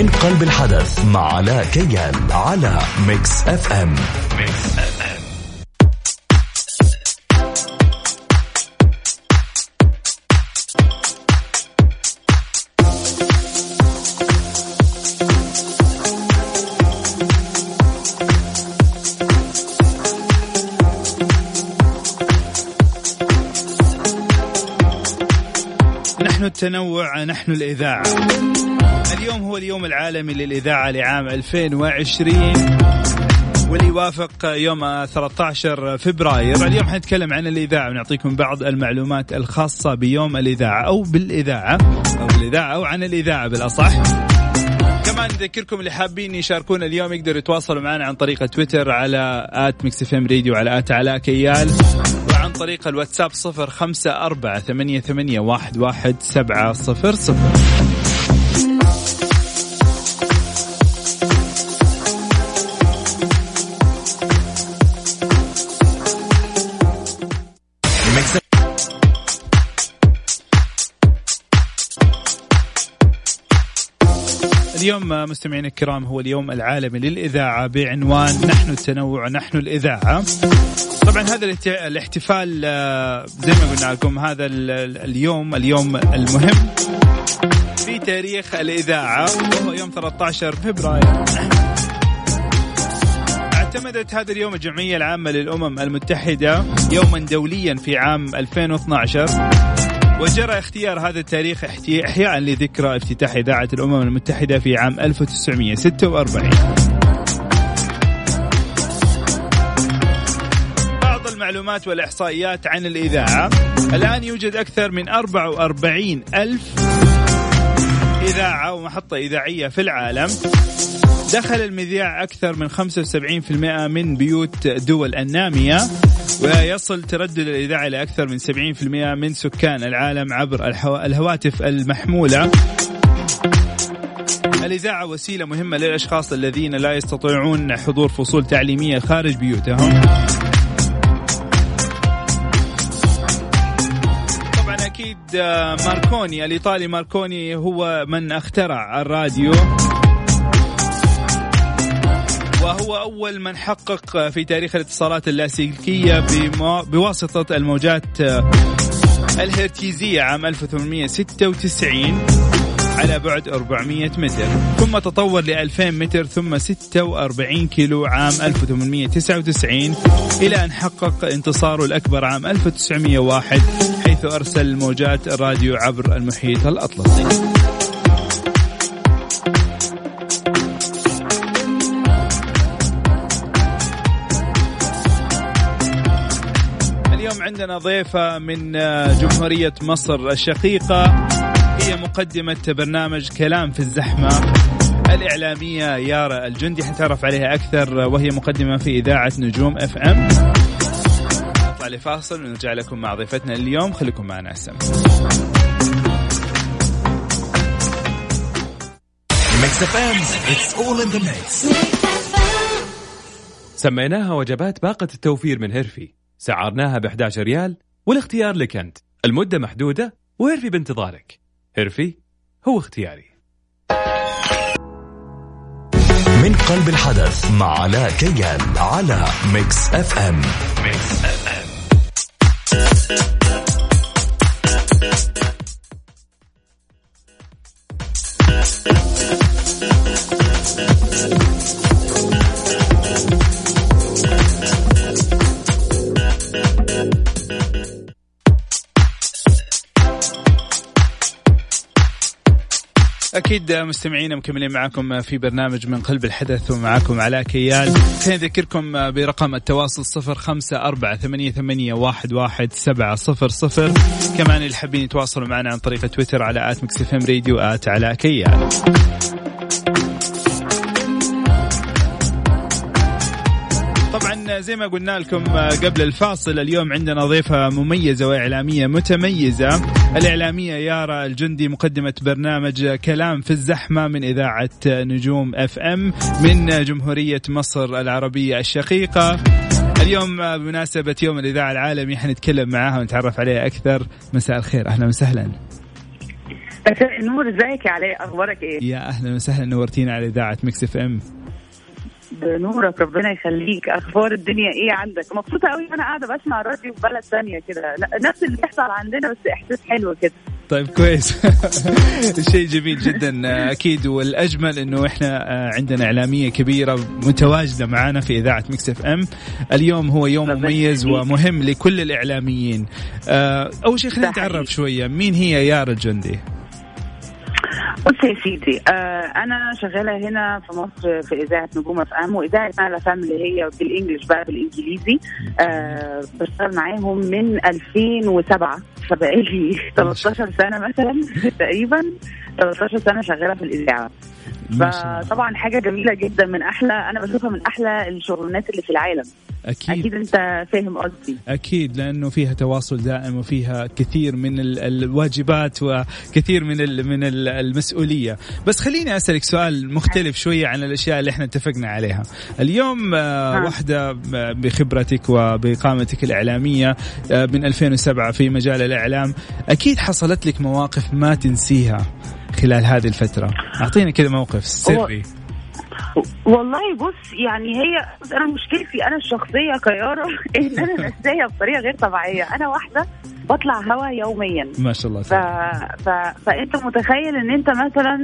من قلب الحدث مع علاء كيال على ميكس اف ام ميكس اف ام نحن التنوع نحن الإذاعة. اليوم هو اليوم العالمي للإذاعة لعام 2020 واللي يوافق يوم 13 فبراير. اليوم حنتكلم عن الإذاعة ونعطيكم بعض المعلومات الخاصة بيوم الإذاعة أو بالإذاعة أو بالإذاعة أو عن الإذاعة بالأصح. كمان نذكركم اللي حابين يشاركونا اليوم يقدروا يتواصلوا معنا عن طريق تويتر على at Mix FM Radio على at علاء كيال وعن طريق الواتساب صفر خمسة أربعة ثمانية, ثمانية واحد, واحد سبعة صفر صفر. اليوم مستمعينا الكرام هو اليوم العالمي للإذاعة بعنوان نحن التنوع نحن الإذاعة. طبعا هذا الاحتفال آه، زي ما قلنا لكم هذا اليوم اليوم المهم في تاريخ الإذاعة. وهو يوم 13 فبراير. اعتمدت هذا اليوم الجمعية العامة للأمم المتحدة يوما دوليا في عام 2012 وجرى اختيار هذا التاريخ إحياء لذكرى افتتاح إذاعة الأمم المتحدة في عام 1946 بعض المعلومات والإحصائيات عن الإذاعة. الآن يوجد أكثر من 44 ألف إذاعة ومحطة إذاعية في العالم. دخل المذياع أكثر من 75% من بيوت دول النامية ويصل تردد الإذاعة إلى أكثر من 70% من سكان العالم عبر الهواتف المحمولة. الإذاعة وسيلة مهمة للأشخاص الذين لا يستطيعون حضور فصول تعليمية خارج بيوتهم. طبعا أكيد آه، ماركوني الإيطالي ماركوني هو من اخترع الراديو. وهو أول من حقق في تاريخ الاتصالات اللاسلكية بواسطة الموجات الهرتيزية عام 1896 على بعد 400 متر. ثم تطور ل 2000 متر ثم 46 كيلو عام 1899 إلى أن حقق انتصاره الأكبر عام 1901 حيث أرسل موجات الراديو عبر المحيط الأطلسي. عندنا ضيفة من آه، جمهورية مصر الشقيقة. هي مقدمة برنامج كلام في الزحمة الإعلامية يارا الجندي. حنتعرف عليها أكثر وهي مقدمة في إذاعة نجوم إف إم. نطلع لفاصل ونرجع لكم مع ضيفتنا اليوم. خليكم معنا السم سميناها وجبات باقة التوفير من هيرفي. سعرناها ب 11 ريال والاختيار لك أنت. المدة محدودة وهيرفي بانتظارك. هيرفي هو اختياري. من قلب الحدث مع علاء كيال على Mix FM Mix FM. أكيد مستمعينا مكملين معكم في برنامج من قلب الحدث ومعكم علاء كيال. خلينا نذكركم برقم التواصل صفر خمسة أربعة ثمانية, ثمانية واحد, واحد سبعة صفر صفر. كمان اللي حابين يتواصلوا معنا عن طريق تويتر على at Mix FM Radio at علاء كيال. زي ما قلنا لكم قبل الفاصل اليوم عندنا ضيفة مميزة وإعلامية متميزة. الإعلامية يارا الجندي مقدمة برنامج كلام في الزحمة من إذاعة نجوم FM من جمهورية مصر العربية الشقيقة. اليوم بمناسبة يوم الإذاعة العالمي حنتكلم معاها ونتعرف عليها أكثر. مساء الخير. أهلا وسهلا. مساء النور. إزيك يا علاء أخبارك إيه؟ يا أهلا وسهلا. نورتينا على إذاعة Mix FM. بنورك ربنا يخليك. أخبار الدنيا إيه عندك؟ مبسوطة قوي وأنا قاعدة بسمع راديو في بلد ثانية كده. نفس اللي بيحصل عندنا بس إحساس حلو كده. طيب كويس. شيء جميل جدا. أكيد والأجمل إنه إحنا عندنا إعلامية كبيرة متواجدة معنا في إذاعة Mix FM. اليوم هو يوم مميز. ومهم لكل الإعلاميين. آه، أول شيء خلينا. نتعرف شوية. مين هي يارا الجندي بص يا سيدي آه أنا شغالة هنا في مصر في إذاعة نجوم FM وإذاعة Nile FM اللي هي بال English بقى بالإنجليزي آه بشتغل معاهم من 2007 فبقالي 13 سنة مثلا تقريبا 13 سنة شغالة في الإذاعة. فطبعا حاجة جميلة جدا من أحلى أنا بشوفها من أحلى الشغلانات اللي في العالم. أكيد. أكيد أنت فاهم قصدي. أكيد لأنه فيها تواصل دائم وفيها كثير من ال- الواجبات وكثير من ال- من ال- المسؤولية. بس خليني أسألك سؤال مختلف شوية عن الأشياء اللي إحنا اتفقنا عليها. اليوم آه، نعم. واحدة بخبرتك وبقامتك الإعلامية آه، من 2007 في مجال الإعلام أكيد حصلت لك مواقف ما تنسيها. خلال هذه الفترة. اعطينا كذا موقف سري. والله بص يعني هي أنا مشكلتي أنا الشخصية كيارة إن أنا نسايه بطريقة غير طبيعية. أنا واحدة بطلع هوا يوميا. ما شاء الله. ف... ف... فأنت متخيل إن أنت مثلا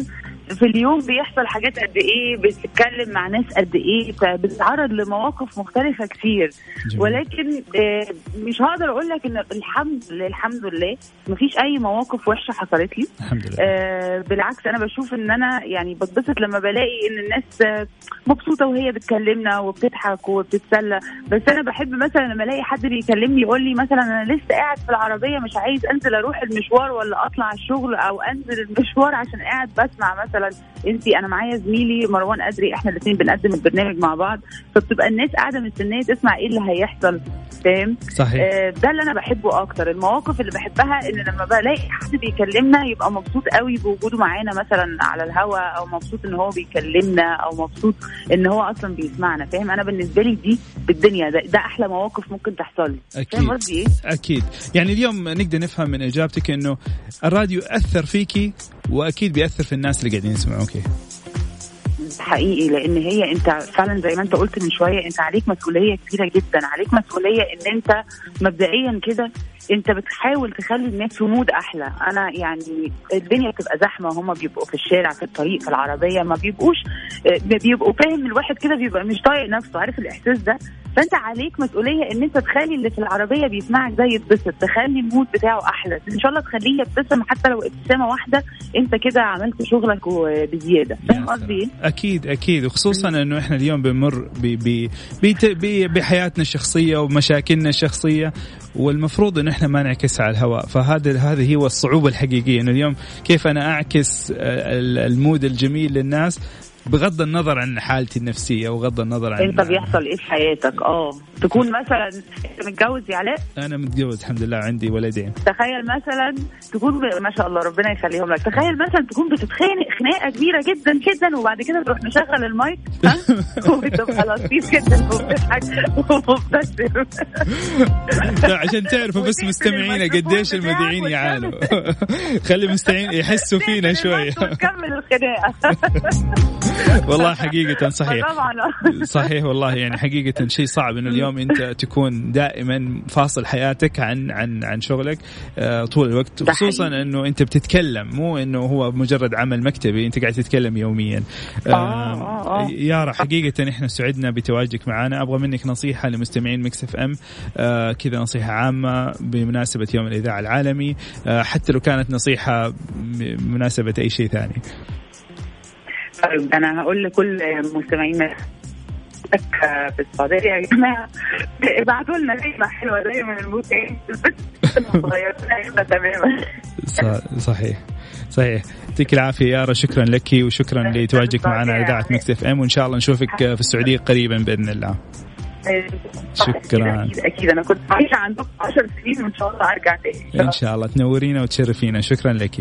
في اليوم بيحصل حاجات قد إيه بتتكلم مع ناس قد إيه بتتعرض لمواقف مختلفة كتير. جميل. ولكن آه، مش هقدر أقول لك إن الحمد لله الحمد لله مفيش أي مواقف وحشة حصلت لي. الحمد لله. آه بالعكس أنا بشوف إن أنا يعني بتبسط لما بلاقي إن الناس مبسوطة وهي بتكلمنا وبتضحك وبتتسلى. بس أنا بحب مثلا لما ألاقي حد بيكلمني يقول لي مثلا أنا لسه قاعد في العربية مش عايز أنزل أروح المشوار ولا أطلع الشغل أو أنزل المشوار عشان قاعد بسمع مثلا. انت أنا معايا زميلي مروان أدري إحنا الاثنين بنقدم البرنامج مع بعض فبتبقى الناس قاعدة مستنية تسمع إيه اللي هيحصل فاهم؟ صحيح. آه، ده اللي أنا بحبه أكتر. المواقف اللي بحبها إن لما بلاقي حد بيكلمنا يبقى مبسوط قوي بوجوده معانا مثلا على الهوا أو مبسوط إن هو بيكلمنا أو مبسوط إن هو أصلا بيسمعنا فاهم؟ أنا بالنسبة لي دي بالدنيا ده, ده أحلى مواقف ممكن تحصل لي. أكيد. إيه؟ أكيد. يعني اليوم نقدر نفهم من إجابتك إنه الراديو أثر فيكي وأكيد بيأثر في الناس اللي قاعدين يسمعوكي حقيقي لأن هي أنت فعلا زي ما أنت قلت من شوية أنت عليك مسؤولية كبيرة جدا عليك مسؤولية إن أنت مبدئيا كده أنت بتحاول تخلي الناس في mood أحلى. أنا يعني الدنيا بتبقى زحمة هم بيبقوا في الشارع في الطريق في العربية ما بيبقوش آه، بيبقوا فاهم الواحد كده بيبقى مش طايق نفسه. عارف الإحساس ده؟ فانت عليك مسؤولية إن أنت تخلي اللي في العربية بيسمعك ده يتبسط. تخلي ال mood بتاعه أحلى. إن شاء الله تخليه يبتسم حتى لو ابتسامة واحدة أنت كده عملت شغلك وبزيادة. فاهم قصدي إيه؟ أكيد أكيد. وخصوصا إنه إحنا اليوم بنمر بحياتنا الشخصية ومشاكلنا الشخصية والمفروض إنه إحنا ما نعكس على الهواء. فهذا هذه هي الصعوبة الحقيقية. إنه اليوم كيف أنا أعكس ال- المود الجميل للناس بغض النظر عن حالتي النفسية وغض النظر عن انت بيحصل إيه في حياتك؟ آه. تكون مثلا أنت متجوز يا علاء؟ أنا متجوز الحمد لله عندي ولدين. تخيل مثلا تكون ب... ما شاء الله ربنا يخليهم لك. تخيل مثلا تكون بتتخانق خناقة كبيرة جدا جدا وبعد كده تروح مشغل المايك ها؟ وتبقى لطيف جدا وبتضحك ومبتسم. عشان تعرفوا بس مستمعينا قديش المذيعين يعانوا خلي المستمعين يحسوا فينا شوية. وتكمل الخناقة. والله حقيقة صحيح. صحيح والله يعني حقيقة شيء صعب انه اليوم أنت تكون دائما فاصل حياتك عن عن عن شغلك آه، طول الوقت. خصوصا. إنه أنت بتتكلم مو إنه هو مجرد عمل مكتبي أنت قاعد تتكلم يوميا. آه، آه،. يارا حقيقة إحنا سعدنا بتواجدك معنا. أبغى منك نصيحة لمستمعين Mix FM. كذا نصيحة عامة بمناسبة يوم الإذاعة العالمي. حتى لو كانت نصيحة بمناسبة أي شيء ثاني. طيب أنا هقول لكل مستمعينا في السعودية يا جماعة ابعتوا لنا كلمه حلوة دايما غيرنا تماما صحيح. صحيح. يعطيك العافية يارا شكرا لك وشكرا لتواجدك معنا على إذاعة Mix FM وإن شاء الله نشوفك في السعودية قريبا بإذن الله. شكراً. أكيد أكيد. أنا كنت عايشة عندكم 10 سنين وإن شاء الله أرجع تاني. إن شاء الله تنورينا وتشرفينا. شكرا لك.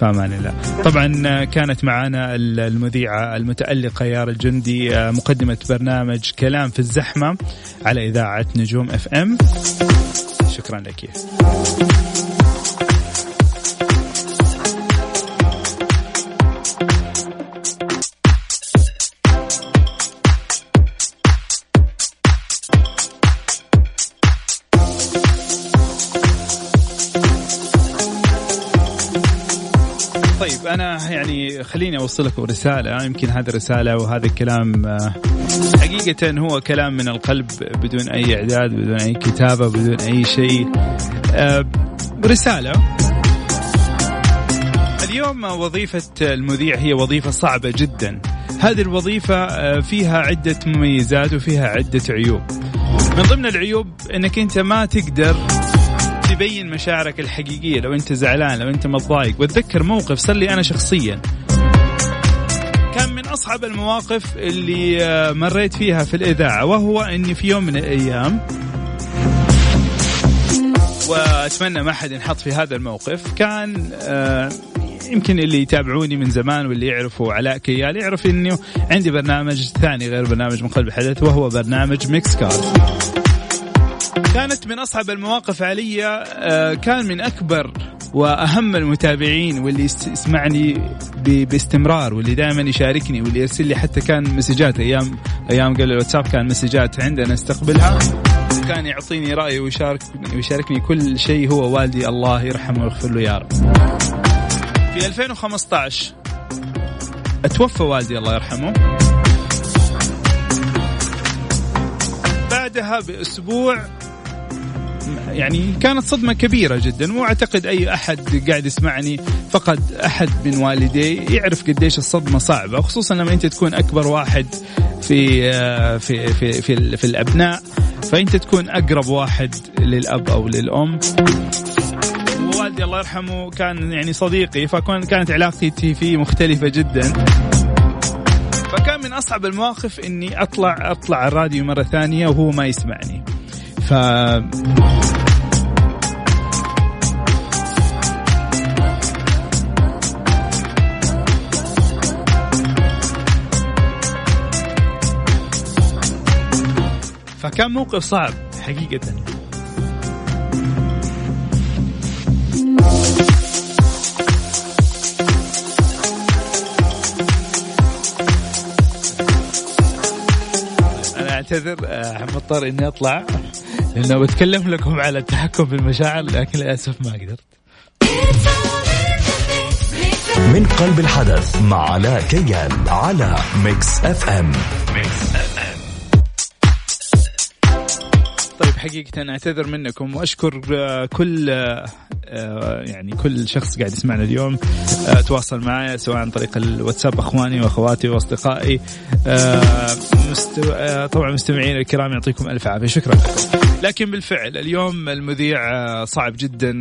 فامان الله. طبعا كانت معنا المذيعة المتألقة يارا الجندي مقدمة برنامج كلام في الزحمة على إذاعة نجوم اف ام شكرا لك. أنا يعني خليني اوصل لكم رسالة يمكن هذه الرسالة وهذا الكلام آه، حقيقة هو كلام من القلب بدون أي إعداد بدون أي كتابة بدون أي شيء. آه، رسالة. اليوم وظيفة المذيع هي وظيفة صعبة جدا. هذه الوظيفة آه، فيها عدة مميزات وفيها عدة عيوب. من ضمن العيوب إنك أنت ما تقدر تبين مشاعرك الحقيقية لو أنت زعلان لو أنت متضايق. واتذكر موقف صار لي أنا شخصيا. كان من أصعب المواقف اللي آه، مريت فيها في الإذاعة وهو إني في يوم من الأيام وأتمنى ما حد ينحط في هذا الموقف. كان آه، يمكن اللي يتابعوني من زمان واللي يعرفوا علاء كيال يعرف إنه عندي برنامج ثاني غير برنامج من قلب الحدث وهو برنامج Mix Cars كانت من أصعب المواقف علي آه، كان من أكبر وأهم المتابعين واللي يسمعني باستمرار واللي دائما يشاركني واللي يرسل لي حتى كان مسجات. أيام أيام قبل الواتساب كان مسجات عندنا استقبلها كان يعطيني رايه ويشاركني ويشاركني كل شيء هو والدي الله يرحمه ويغفر له يا رب. في 2015 أتوفى والدي الله يرحمه. بعدها بأسبوع يعني كانت صدمة كبيرة جدا وأعتقد أي أحد قاعد يسمعني فقد أحد من والديه يعرف قديش الصدمة صعبة خصوصا لما أنت تكون أكبر واحد في في في في, في الأبناء فأنت تكون أقرب واحد للأب أو للأم. والدي الله يرحمه كان يعني صديقي فكان كانت علاقتي فيه مختلفة جدا. فكان من أصعب المواقف إني أطلع أطلع الراديو مرة ثانية وهو ما يسمعني. ف فكان موقف صعب حقيقة أعتذر آه، مضطر إني أطلع. لأنه بتكلم لكم على التحكم بالمشاعر لكن للأسف ما قدرت. من قلب الحدث مع علاء كيال على Mix FM Mix FM طيب حقيقة أعتذر منكم وأشكر آه، كل آه، يعني كل شخص قاعد يسمعنا اليوم. تواصل معي سواء عن طريق الواتساب أخواني وأخواتي وأصدقائي. طبعا مستمعين الكرام يعطيكم ألف عافية. شكرا لكم. لكن بالفعل اليوم المذيع صعب جدا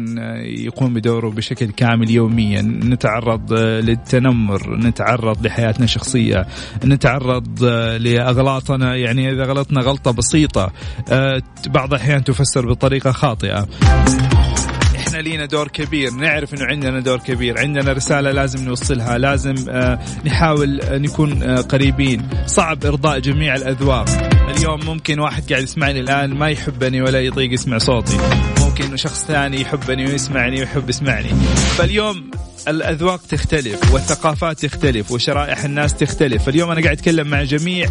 يقوم بدوره بشكل كامل يوميا. نتعرض للتنمر نتعرض لحياتنا الشخصية نتعرض لأغلاطنا يعني إذا غلطنا غلطة بسيطة. بعض الأحيان تفسر بطريقة خاطئة. إحنا لينا دور كبير. نعرف إنه عندنا دور كبير. عندنا رسالة لازم نوصلها. لازم آه نحاول نكون آه قريبين. صعب إرضاء جميع الأذواق. اليوم ممكن واحد قاعد يسمعني الآن ما يحبني ولا يطيق يسمع صوتي. ممكن شخص ثاني يحبني ويسمعني ويحب يسمعني. فاليوم الأذواق تختلف والثقافات تختلف وشرائح الناس تختلف. اليوم أنا قاعد أتكلم مع جميع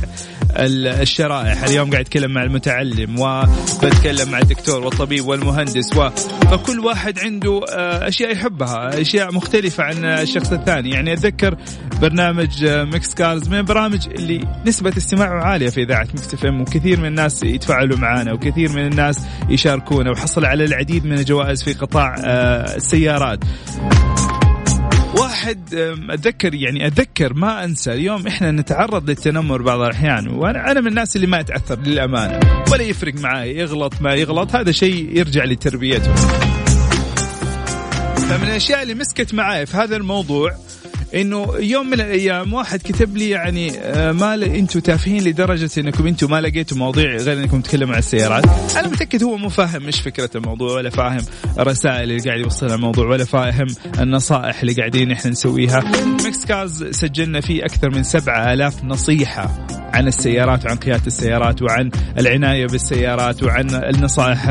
الشرائح. اليوم قاعد أتكلم مع المتعلم وبتكلم مع الدكتور والطبيب والمهندس و... فكل واحد عنده آه، أشياء يحبها أشياء مختلفة عن الشخص الثاني. يعني أتذكر برنامج Mix Cars من البرامج اللي نسبة استماعه عالية في إذاعة Mix FM وكثير من الناس يتفاعلوا معنا وكثير من الناس يشاركونا وحصل على العديد من الجوائز في قطاع آه، السيارات. واحد أتذكر يعني أتذكر ما أنسى. اليوم إحنا نتعرض للتنمر بعض الأحيان وأنا أنا من الناس اللي ما اتاثر للأمانة ولا يفرق معي يغلط ما يغلط هذا شيء يرجع لتربيته. فمن الأشياء اللي مسكت معي في هذا الموضوع إنه يوم من الأيام واحد كتب لي يعني آه، ما أنتم تافهين لدرجة إنكم أنتم ما لقيتوا مواضيع غير إنكم تتكلموا عن السيارات. أنا متأكد هو مو فاهم مش فكرة الموضوع ولا فاهم الرسائل اللي قاعد يوصلها الموضوع ولا فاهم النصائح اللي قاعدين إحنا نسويها. Mix Cars سجلنا فيه أكثر من 7000 نصيحة. عن السيارات وعن قيادة السيارات وعن العناية بالسيارات وعن النصائح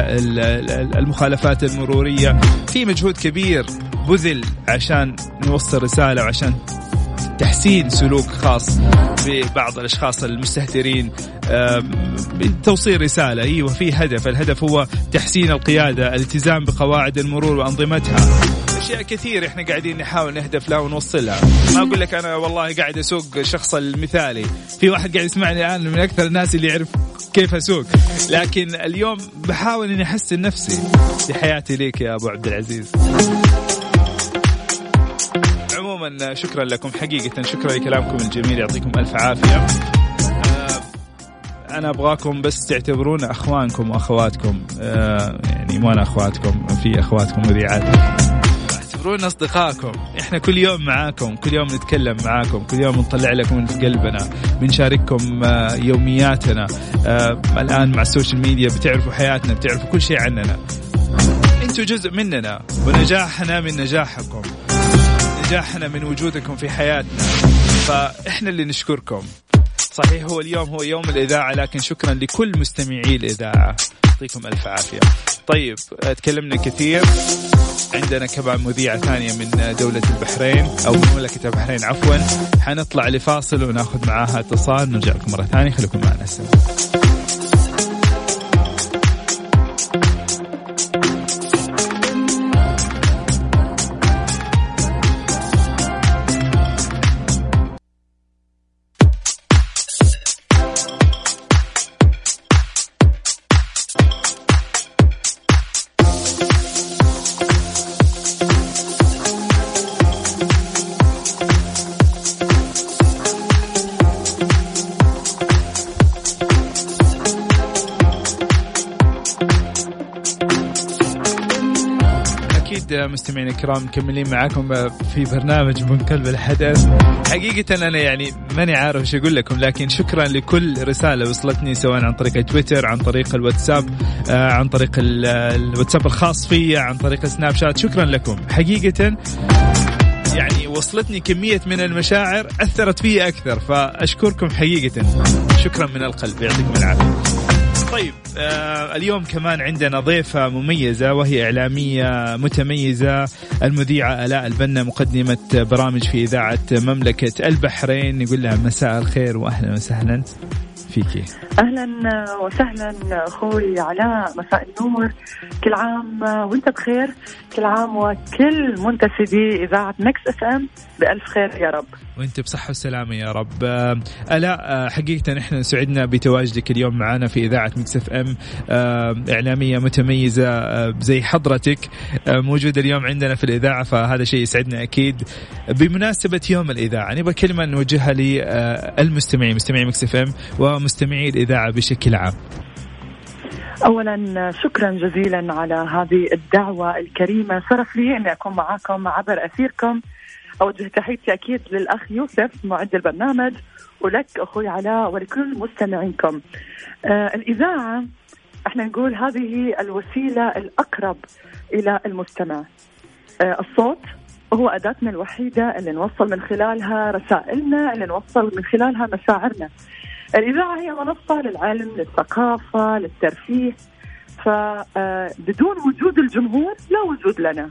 المخالفات المرورية. في مجهود كبير بذل عشان نوصل رسالة وعشان تحسين سلوك خاص ببعض الأشخاص المستهترين. توصيل رسالة. إيوه في هدف. الهدف هو تحسين القيادة الالتزام بقواعد المرور وأنظمتها. أشياء كثير إحنا قاعدين نحاول نهدف لها ونوصلها. ما أقول لك أنا والله قاعد أسوق الشخص المثالي. في واحد قاعد يسمعني الآن من أكثر الناس اللي يعرف كيف أسوق. لكن اليوم بحاول إني أحسن نفسي في حياتي ليك يا أبو عبد العزيز. عموما شكرا لكم. حقيقة شكرا لكلامكم الجميل. يعطيكم ألف عافية. آه، أنا أبغاكم بس تعتبرونا أخوانكم وأخواتكم. آه، يعني مو أنا أخواتكم في أخواتكم مذيعات اعتبرونا أصدقائكم. إحنا كل يوم معاكم كل يوم نتكلم معاكم كل يوم نطلع لكم من قلبنا بنشارككم آه، يومياتنا الآن مع السوشيال ميديا بتعرفوا حياتنا بتعرفوا كل شيء عننا. أنتم جزء مننا ونجاحنا من نجاحكم. نجاحنا من وجودكم في حياتنا. فإحنا اللي نشكركم. صحيح هو اليوم هو يوم الإذاعة لكن شكرا لكل مستمعي الإذاعة. يعطيكم ألف عافية. طيب تكلمنا كثير. عندنا كمان مذيعة ثانية من دولة البحرين أو مملكة البحرين عفوا. حنطلع لفاصل ونأخذ معاها اتصال نرجع لكم مرة ثانية. خليكم معنا. السلام. مستمعينا الكرام مكملين معاكم في برنامج من قلب الحدث. حقيقة أنا يعني ماني عارف إيش أقول لكم لكن شكرا لكل رسالة وصلتني سواء عن طريق تويتر عن طريق الواتساب آه، عن طريق الواتساب الخاص في عن طريق سناب شات. شكرا لكم. حقيقة يعني وصلتني كمية من المشاعر أثرت في أكثر فأشكركم حقيقة. شكرا من القلب يعطيكم العافية. طيب آه اليوم كمان عندنا ضيفة مميزة وهي إعلامية متميزة المذيعة آلاء البنا مقدمة برامج في إذاعة مملكة البحرين. نقول لها مساء الخير وأهلا وسهلا. فيكي. أهلا وسهلا أخوي علاء مساء النور. كل عام وأنت بخير كل عام وكل منتسبي إذاعة Mix FM بألف خير يا رب. وأنت بصحة وسلامة يا رب. آه، الاء آه، حقيقة نحن سعدنا بتواجدك اليوم معنا في إذاعة Mix FM. آه، إعلامية متميزة زي حضرتك موجودة اليوم عندنا في الإذاعة فهذا شيء يسعدنا أكيد. بمناسبة يوم الإذاعة نبغى كلمة نوجهها للمستمعين مستمعي Mix FM ومستمعي الإذاعة بشكل عام. اولا شكرا جزيلا على هذه الدعوة الكريمة. شرف لي اني أكون معاكم عبر أثيركم. أوجه تحياتي أكيد للأخ يوسف معد البرنامج ولك أخوي علاء ولكل مستمعينكم. آه الإذاعة أحنا نقول هذه الوسيلة الأقرب إلى المستمع. آه الصوت هو أداتنا الوحيدة اللي نوصل من خلالها رسائلنا اللي نوصل من خلالها مشاعرنا. الإذاعة هي منصة للعلم للثقافة للترفيه. فبدون وجود الجمهور لا وجود لنا.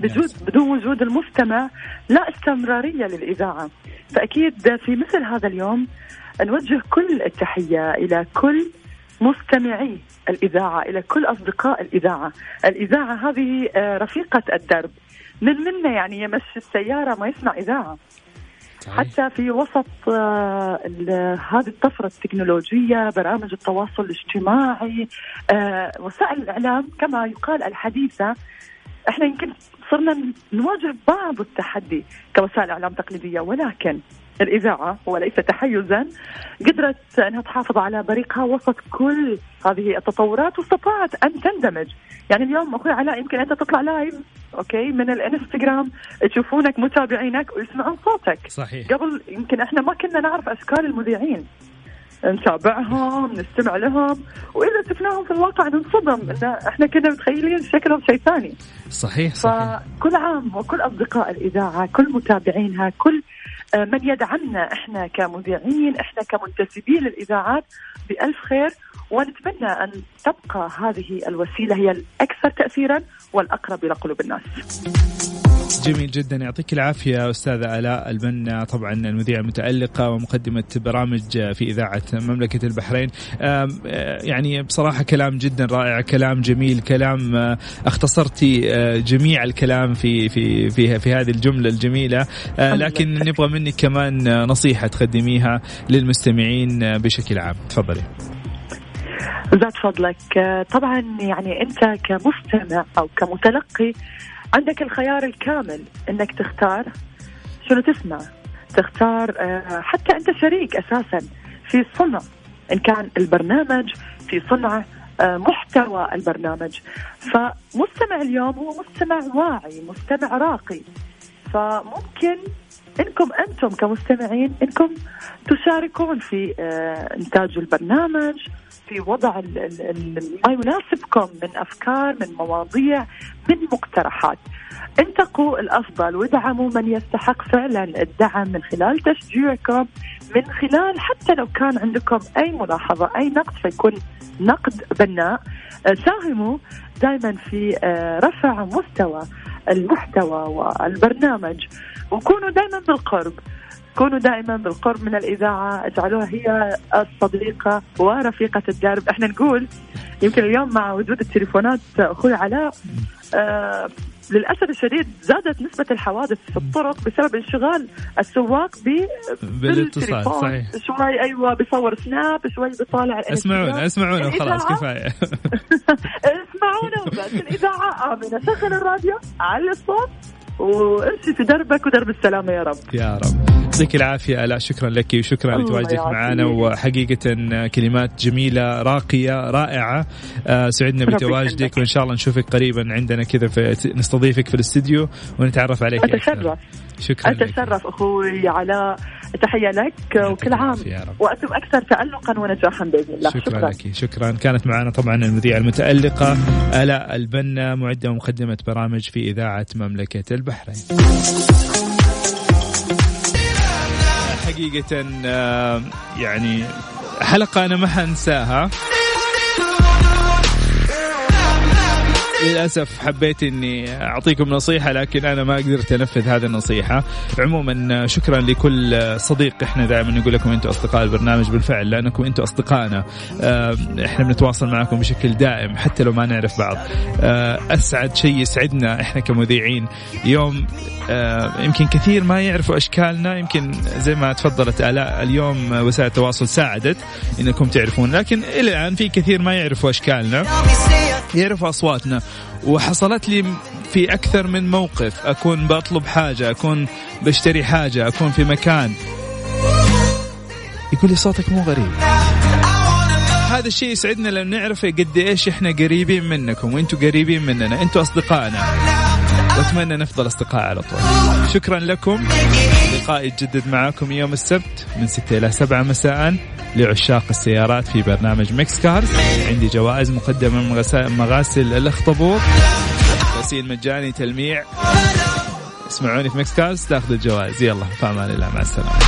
بجود بدون وجود المستمع لا استمرارية للإذاعة. فأكيد في مثل هذا اليوم نوجه كل التحية إلى كل مستمعي الإذاعة إلى كل أصدقاء الإذاعة. الإذاعة هذه آه، رفيقة الدرب. من منا يعني يمشي السيارة ما يسمع إذاعة. حتى في وسط آه، هذه الطفرة التكنولوجية برامج التواصل الاجتماعي آه، وسائل الإعلام كما يقال الحديثة إحنا يمكن صرنا نواجه بعض التحدي كوسائل إعلام تقليدية ولكن الإذاعة وليس تحيزا قدرت أنها تحافظ على بريقها وسط كل هذه التطورات واستطاعت أن تندمج يعني اليوم أخوي علاء يمكن أنت تطلع live okay من الإنستغرام. تشوفونك متابعينك ويسمعون صوتك. صحيح. قبل يمكن إحنا ما كنا نعرف أشكال المذيعين. نتابعهم نستمع لهم وإذا شفناهم في الواقع ننصدم. ان إحنا كنا متخيلين شكلهم شيء ثاني. صحيح صحيح. فكل عام وكل أصدقاء الإذاعة كل متابعينها كل آه، من يدعمنا إحنا كمذيعين إحنا كمنتسبين للإذاعات بألف خير. ونتمنى أن تبقى هذه الوسيلة هي الأكثر تاثيرا والأقرب إلى قلوب الناس. جميل جدا. يعطيك العافية أستاذة آلاء البنا طبعا المذيعة المتألقة ومقدمة برامج في إذاعة مملكة البحرين. يعني بصراحة كلام جدا رائع كلام جميل كلام اختصرتي جميع الكلام في في في في هذه الجملة الجميلة. لكن نبغى منك كمان نصيحة تقدميها للمستمعين بشكل عام. تفضلي. زاد فضلك طبعا يعني أنت كمستمع أو كمتلقي عندك الخيار الكامل إنك تختار شنو تسمع. تختار آه، حتى أنت شريك أساسا في صنع إن كان البرنامج في صنع آه، محتوى البرنامج. فمستمع اليوم هو مستمع واعي مستمع راقي. فممكن إنكم أنتم كمستمعين إنكم تشاركون في آه، إنتاج البرنامج في وضع ما يناسبكم من أفكار من مواضيع من مقترحات. انتقوا الأفضل وادعموا من يستحق فعلا الدعم من خلال تشجيعكم من خلال حتى لو كان عندكم أي ملاحظة أي نقد فيكون نقد بناء. ساهموا دائما في آه، رفع مستوى المحتوى والبرنامج وكونوا دائما بالقرب. كونوا دائما بالقرب من الإذاعة اجعلوها هي الصديقة ورفيقة الدرب إحنا نقول يمكن اليوم مع وجود التليفونات أخوي علاء آه للأسف الشديد زادت نسبة الحوادث في الطرق بسبب انشغال السواق بالاتصال صحيح. شوي أيوه بيصور سناب شوي بيطالع اسمعونا اسمعونا خلاص كفاية. اسمعونا بس الإذاعة آمنة. شغل الراديو علي الصوت وامشي في دربك ودرب السلامة يا رب. يا رب. يعطيك العافية. لا شكرا لك وشكرا لتواجدك معنا. وحقيقة كلمات جميلة راقية رائعة. آه، سعدنا بتواجدك وإن شاء الله نشوفك قريبا عندنا كذا نستضيفك في الاستديو ونتعرف عليك أتشرف. شكرا أتشرف أخوي علاء تحية لك وكل عام. وأنتم أكثر تألقا ونجاحا بإذن الله. شكرا, شكرا. لك. شكرا. كانت معنا طبعا المذيعة المتألقة آلاء البنا معدة ومقدمة برامج في إذاعة مملكة البحرين. حقيقة آه، يعني حلقة أنا ما حنساها. للأسف حبيت إني أعطيكم نصيحة لكن أنا ما قدرت أنفذ هذه النصيحة. عموما شكرا لكل صديق إحنا دائما نقول لكم أنتم أصدقاء البرنامج بالفعل لأنكم أنتم أصدقائنا. آه، إحنا بنتواصل معكم بشكل دائم حتى لو ما نعرف بعض. آه، أسعد شيء يسعدنا إحنا كمذيعين. يوم آه، يمكن كثير ما يعرفوا أشكالنا يمكن زي ما تفضلت آلاء اليوم وسائل التواصل ساعدت إنكم تعرفون. لكن إلى الآن في كثير ما يعرفوا أشكالنا يعرفوا أصواتنا. وحصلت لي في أكثر من موقف. أكون بطلب حاجة أكون بشتري حاجة أكون في مكان. يقول لي صوتك مو غريب. هذا الشيء يسعدنا لو نعرف قد إيش إحنا قريبين منكم وأنتم قريبين مننا. أنتم أصدقائنا. وأتمنى نفضل أصدقاء على طول. شكرا لكم. لقائي يتجدد معاكم يوم السبت من 6 إلى 7 مساء لعشاق السيارات في برنامج Mix Cars. عندي جوائز مقدمة من مغاسل الأخطبوط. غسيل مجاني تلميع. اسمعوني في Mix Cars تاخذوا الجوائز. يلا في أمان الله مع السلامة.